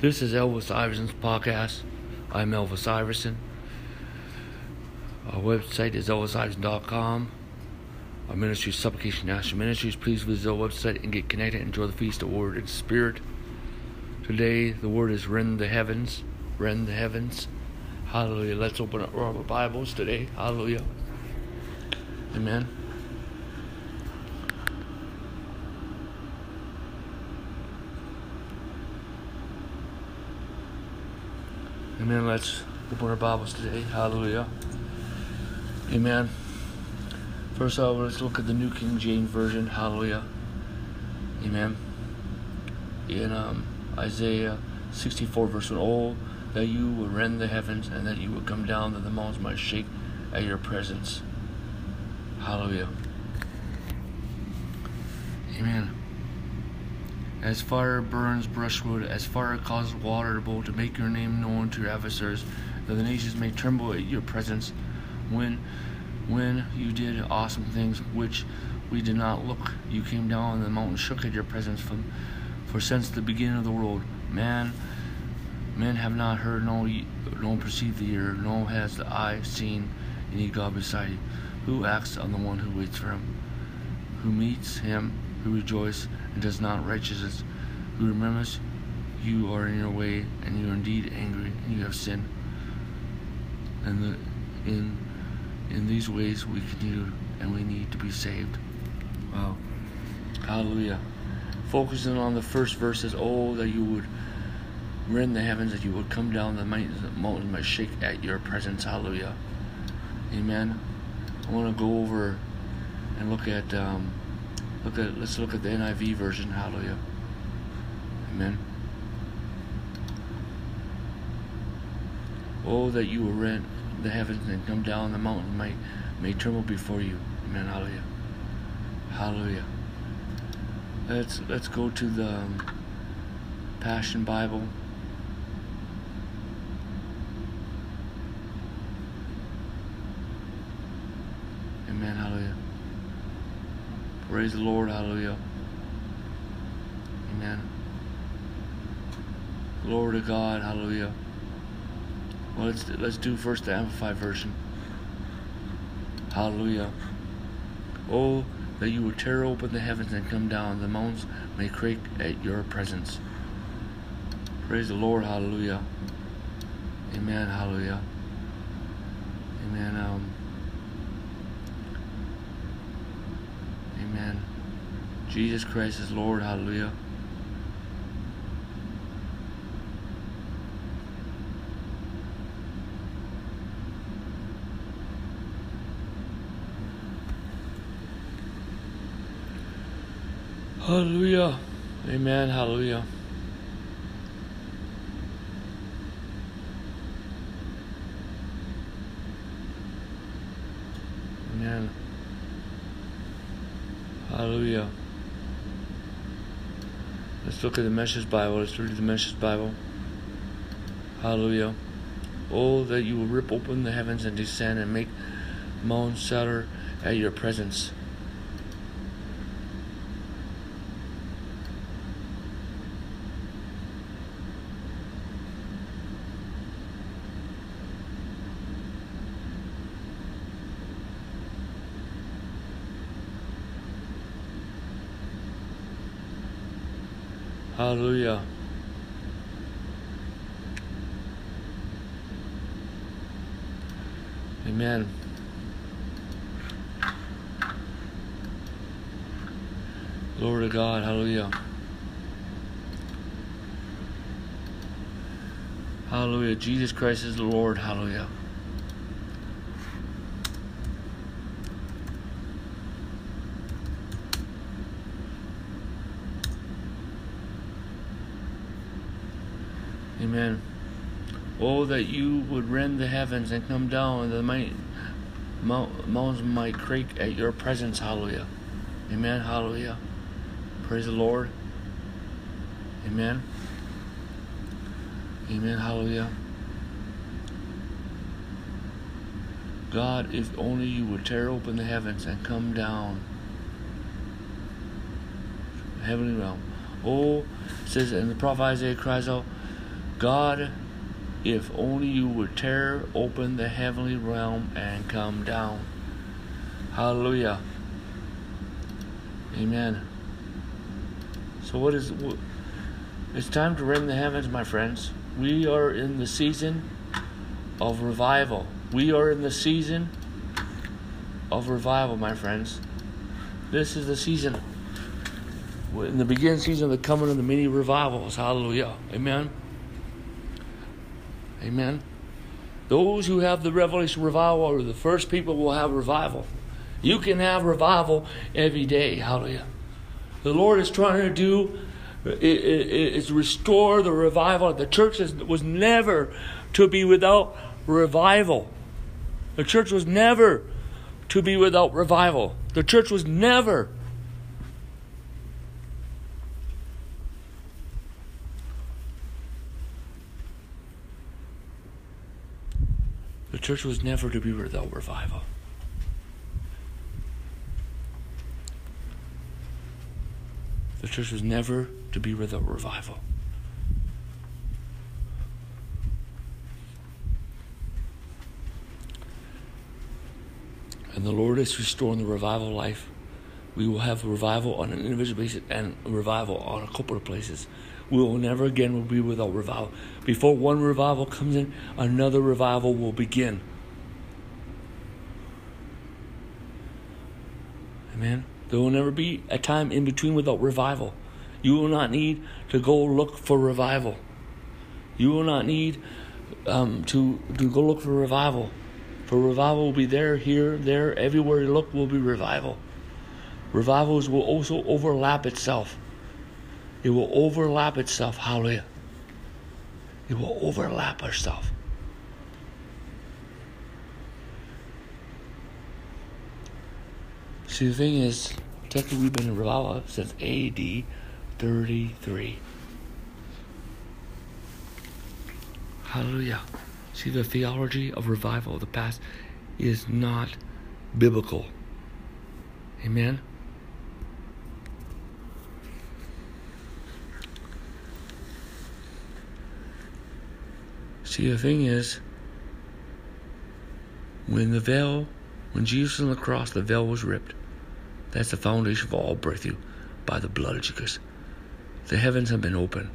This is Elvis Iverson's podcast. I'm Elvis Iverson. Our website is elvisiverson.com. Our ministry is Supplication National Ministries. Please visit our website and get connected. Enjoy the feast of Word and Spirit. Today, the word is rend the heavens. Rend the heavens. Hallelujah. Let's open up our Bibles today. Hallelujah. Amen. Amen. Let's open our Bibles today. Hallelujah. Amen. First of all, let's look at the New King James Version. Hallelujah. Amen. In um, Isaiah 64, verse 1, Oh, that you would rend the heavens and that you would come down, that the mountains might shake at your presence. Hallelujah. Amen. As fire burns brushwood, as fire causes water to boil, to make your name known to your adversaries, that the nations may tremble at your presence, when when you did awesome things which we did not look, you came down and the mountain shook at your presence from for since the beginning of the world, man men have not heard no no perceived the ear, no has the eye seen any God beside you, who acts on the one who waits for him, who meets him, who rejoices does not righteousness, who remembers you are in your way, and you are indeed angry, and you have sinned. And the, in in these ways we continue, and we need to be saved. Wow, Hallelujah! Focusing on the first verses, oh that you would rend the heavens, that you would come down the mountains, the mountains might shake at your presence. Hallelujah, Amen. I want to go over and look at. Um, Look at let's look at the NIV version. Hallelujah. Amen. Oh, that you will rent the heavens and come down the mountain may may tremble before you. Amen. Hallelujah. Hallelujah. Let's let's go to the um, Passion Bible. Amen. Hallelujah. Praise the Lord. Hallelujah. Amen. Glory to God. Hallelujah. Well, let's let's do first the Amplified version. Hallelujah. Oh, that you would tear open the heavens and come down, the mountains may quake at your presence. Praise the Lord. Hallelujah. Amen. Hallelujah. Amen. Um, Amen. Jesus Christ is Lord. Hallelujah. Hallelujah. Amen. Hallelujah. Amen. Hallelujah. Let's look at the Message Bible. Let's read the Message Bible. Hallelujah. Oh, that you will rip open the heavens and descend and make mountains shatter at your presence. Hallelujah. Amen. Glory to God. Hallelujah. Hallelujah. Jesus Christ is the Lord. Hallelujah. Amen. Oh, that you would rend the heavens and come down, and the might, mountains might quake at your presence. Hallelujah. Amen. Hallelujah. Praise the Lord. Amen. Amen. Hallelujah. God, if only you would tear open the heavens and come down. Heavenly realm. Oh, says, and the prophet Isaiah cries out, God, if only you would tear open the heavenly realm and come down. Hallelujah. Amen. So, what is. It's time to rend the heavens, my friends. We are in the season of revival. We are in the season of revival, my friends. This is the season. In the beginning season of the coming of the many revivals. Hallelujah. Amen. Amen. Those who have the revelation revival are the first people will have revival. You can have revival every day. Hallelujah. The Lord is trying to do is restore the revival. The church was never to be without revival. The church was never to be without revival. The church was never church was never to be without revival. The church was never to be without revival. And the Lord is restoring the revival life. We will have revival on an individual basis and revival on a couple of places. We will never again will be without revival. Before one revival comes in, another revival will begin. Amen. There will never be a time in between without revival. You will not need to go look for revival. You will not need um, to, to go look for revival. For revival will be there, here, there, everywhere you look will be revival. Revivals will also overlap itself. It will overlap itself. Hallelujah. It will overlap itself. See, the thing is, technically, we've been in revival since AD 33. Hallelujah. See, the theology of revival of the past is not biblical. Amen? See, the thing is, when the veil, when Jesus on the cross, the veil was ripped. That's the foundation of all breakthrough by the blood of Jesus. The heavens have been opened.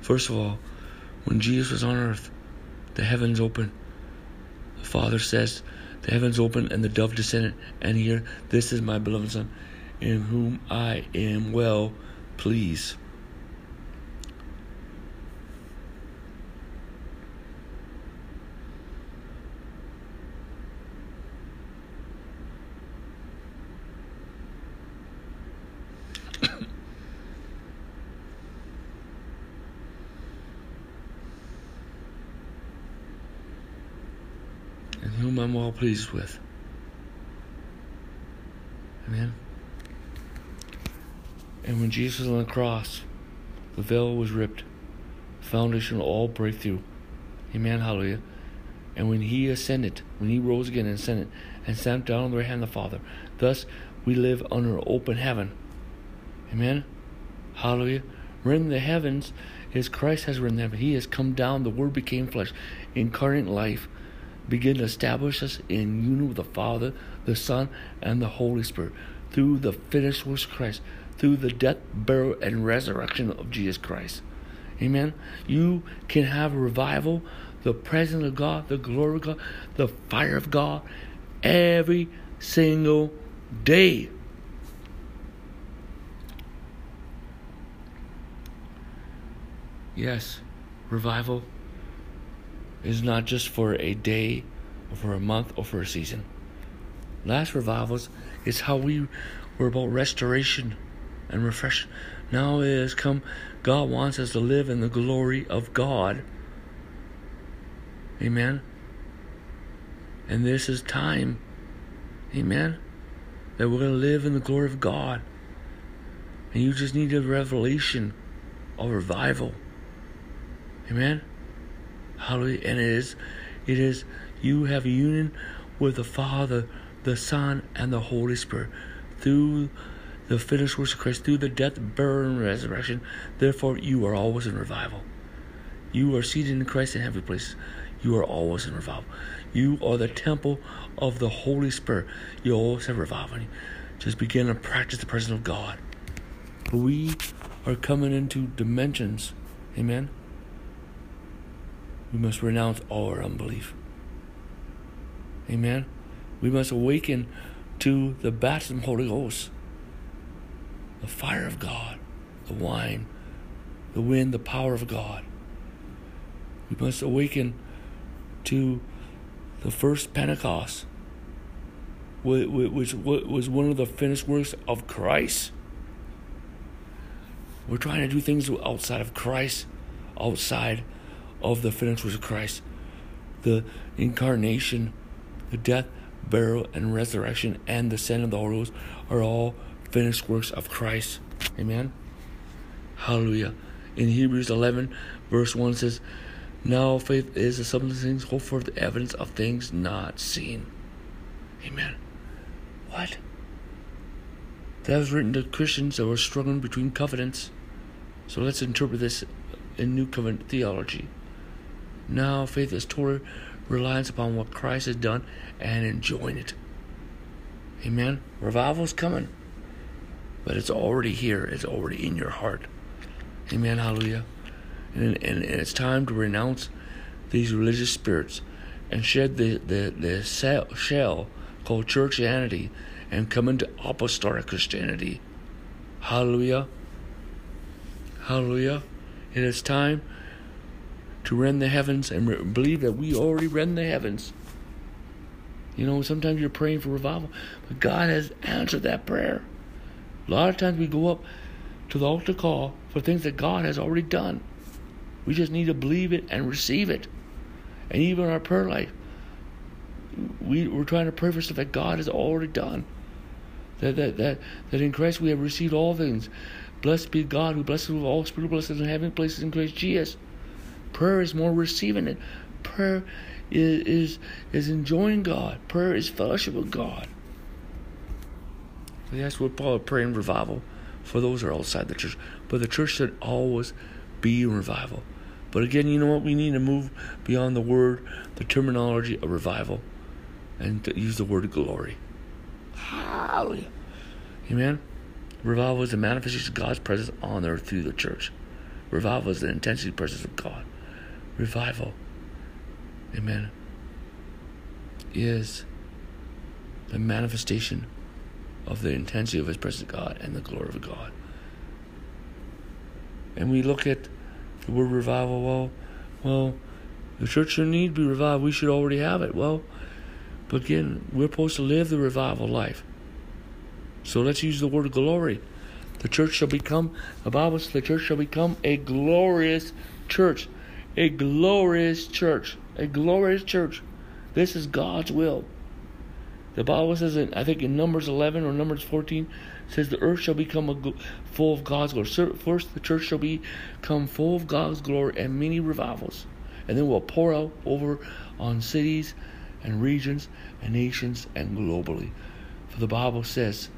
First of all, when Jesus was on earth, the heavens opened. The Father says, The heavens opened and the dove descended, and here, this is my beloved Son, in whom I am well pleased. whom I'm well pleased with. Amen. And when Jesus was on the cross, the veil was ripped, foundation all breakthrough. Amen. Hallelujah. And when he ascended, when he rose again and ascended, and sat down on the right hand of the Father, thus we live under open heaven. Amen. Hallelujah. Rend the heavens is Christ has risen them. He has come down. The Word became flesh, incarnate life begin to establish us in union with the Father, the Son, and the Holy Spirit through the finished work of Christ, through the death, burial, and resurrection of Jesus Christ. Amen. You can have revival, the presence of God, the glory of God, the fire of God every single day. Yes, revival is not just for a day or for a month or for a season. Last revivals is how we were about restoration and refresh. Now it has come, God wants us to live in the glory of God. Amen. And this is time, amen, that we're going to live in the glory of God. And you just need a revelation of revival. Amen. Hallelujah. And it is, it is, you have a union with the Father, the Son, and the Holy Spirit through the finished works of Christ, through the death, burial, and resurrection. Therefore, you are always in revival. You are seated in Christ in heavenly places. You are always in revival. You are the temple of the Holy Spirit. You always have revival. Just begin to practice the presence of God. We are coming into dimensions. Amen. We must renounce all our unbelief. Amen. We must awaken to the baptism of the Holy Ghost, the fire of God, the wine, the wind, the power of God. We must awaken to the first Pentecost, which was one of the finished works of Christ. We're trying to do things outside of Christ, outside of the finished works of Christ. The incarnation, the death, burial, and resurrection, and the send of the Holy Ghost are all finished works of Christ. Amen. Hallelujah. In Hebrews 11, verse 1 says, Now faith is the substance of things hoped for, the evidence of things not seen. Amen. What? That was written to Christians that were struggling between covenants. So let's interpret this in New Covenant theology. Now faith is total reliance upon what Christ has done and enjoying it. Amen. Revival's coming. But it's already here. It's already in your heart. Amen. Hallelujah. And, and, and it's time to renounce these religious spirits and shed the, the, the shell called churchianity and come into apostolic Christianity. Hallelujah. Hallelujah. It is time to rend the heavens and re- believe that we already rend the heavens. You know, sometimes you're praying for revival, but God has answered that prayer. A lot of times we go up to the altar call for things that God has already done. We just need to believe it and receive it. And even our prayer life, we, we're trying to pray for stuff that God has already done. That, that, that, that in Christ we have received all things. Blessed be God who blesses with all spiritual blessings in heaven places in Christ Jesus. Prayer is more receiving it. Prayer is, is, is enjoying God. Prayer is fellowship with God. That's what Paul praying revival for those who are outside the church. But the church should always be in revival. But again, you know what? We need to move beyond the word, the terminology of revival, and use the word glory. Hallelujah. Amen. Revival is the manifestation of God's presence on earth through the church. Revival is the intensity presence of God. Revival, amen, is the manifestation of the intensity of His presence, God, and the glory of God. And we look at the word revival. Well, well, the church should need to be revived. We should already have it. Well, but again, we're supposed to live the revival life. So let's use the word glory. The church shall become, the Bible says, the church shall become a glorious church. A glorious church. A glorious church. This is God's will. The Bible says, in, I think in Numbers 11 or Numbers 14, says the earth shall become a, full of God's glory. First, the church shall become full of God's glory and many revivals. And then we'll pour out over on cities and regions and nations and globally. For the Bible says,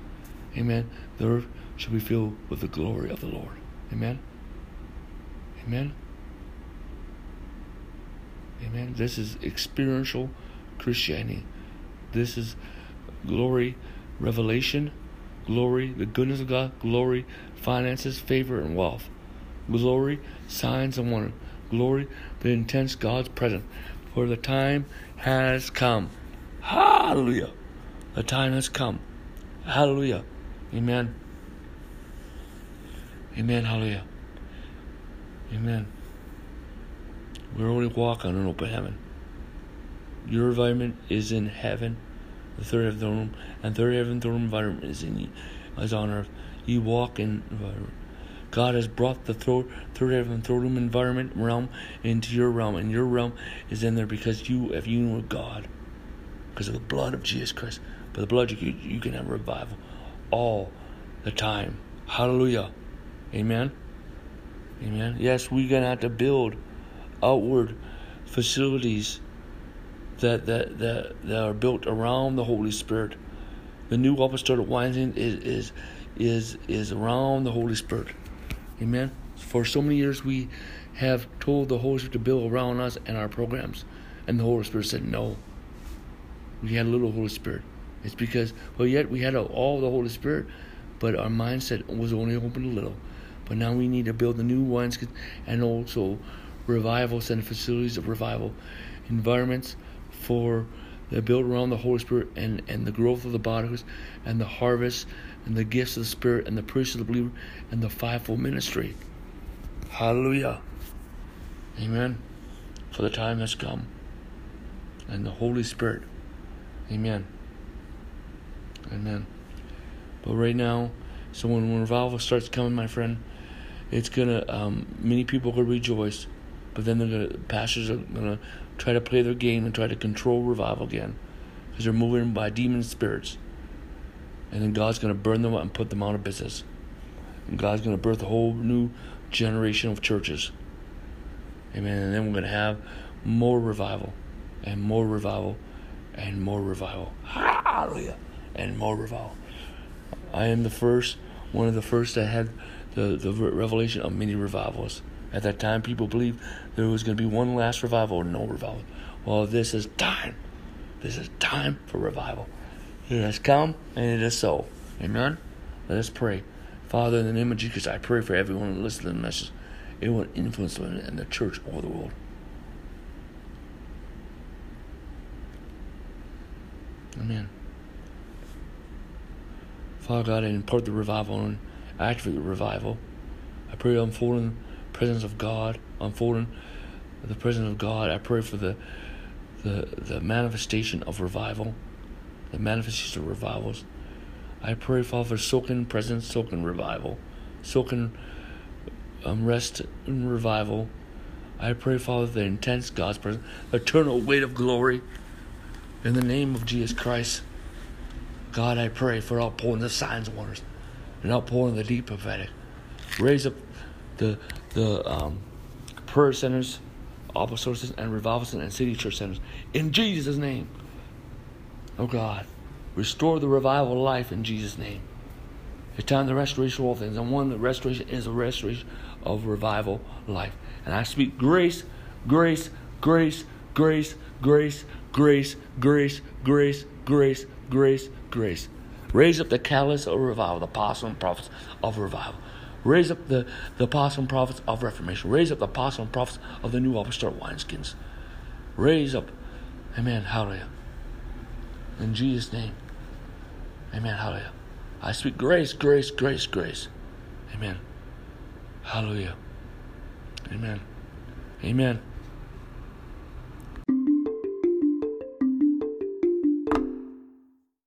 Amen, the earth shall be filled with the glory of the Lord. Amen. Amen. Amen. This is experiential Christianity. This is glory, revelation, glory, the goodness of God, glory, finances, favor, and wealth. Glory, signs and wonder. Glory, the intense God's presence. For the time has come. Hallelujah. The time has come. Hallelujah. Amen. Amen. Hallelujah. Amen. We already walk on an open heaven. Your environment is in heaven, the third heaven throne room, and third heaven throne environment is in you, is on earth. You walk in environment. God has brought the third, third heaven throne room environment realm into your realm, and your realm is in there because you have union with God, because of the blood of Jesus Christ. By the blood, you, you can have revival all the time. Hallelujah. Amen. Amen. Yes, we're gonna have to build outward facilities that, that, that, that are built around the Holy Spirit. The new apostolic wine is, is, is, is around the Holy Spirit. Amen. For so many years we have told the Holy Spirit to build around us and our programs. And the Holy Spirit said no. We had a little Holy Spirit. It's because, well, yet we had all the Holy Spirit, but our mindset was only open a little. But now we need to build the new ones and also revival center facilities of revival environments for the build around the Holy Spirit and, and the growth of the bodies and the harvest and the gifts of the Spirit and the priest of the believer and the fivefold ministry. Hallelujah. Amen. For the time has come. And the Holy Spirit. Amen. Amen. But right now, so when, when revival starts coming, my friend, it's gonna um, many people gonna rejoice, but then gonna pastors are gonna try to play their game and try to control revival again, because they're moving by demon spirits, and then God's gonna burn them up and put them out of business, and God's gonna birth a whole new generation of churches. Amen. And then we're gonna have more revival, and more revival, and more revival. Hallelujah. And more revival. I am the first, one of the first that had the, the revelation of many revivals. At that time, people believed there was going to be one last revival or no revival. Well, this is time. This is time for revival. It has come and it is so. Amen. Let us pray. Father, in the name of Jesus, I pray for everyone listening to the message. It will influence them in the church all the world. Amen. Father God, I impart the revival and activate the revival. I pray unfolding presence of God, unfolding the presence of God. I pray for the the the manifestation of revival, the manifestation of revivals. I pray, Father, for soaking presence, soaking revival, soaking um, rest and revival. I pray, Father, the intense God's presence, eternal weight of glory. In the name of Jesus Christ, God, I pray for outpouring the signs and wonders and outpouring the deep prophetic. Raise up the the um, prayer centers, apostolic centers, and revival centers and city church centers in Jesus' name. Oh God, restore the revival life in Jesus' name. It's time the restoration of all things, and one the restoration is a restoration of revival life. And I speak grace, grace, grace, grace, grace, grace, grace, grace, grace, grace, grace. Raise up the catalyst of revival, the apostles and prophets of revival. Raise up the, the apostles and prophets of reformation. Raise up the apostles and prophets of the new apostolic wineskins. Raise up. Amen. Hallelujah. In Jesus' name. Amen. Hallelujah. I speak grace, grace, grace, grace. Amen. Hallelujah. Amen. Amen.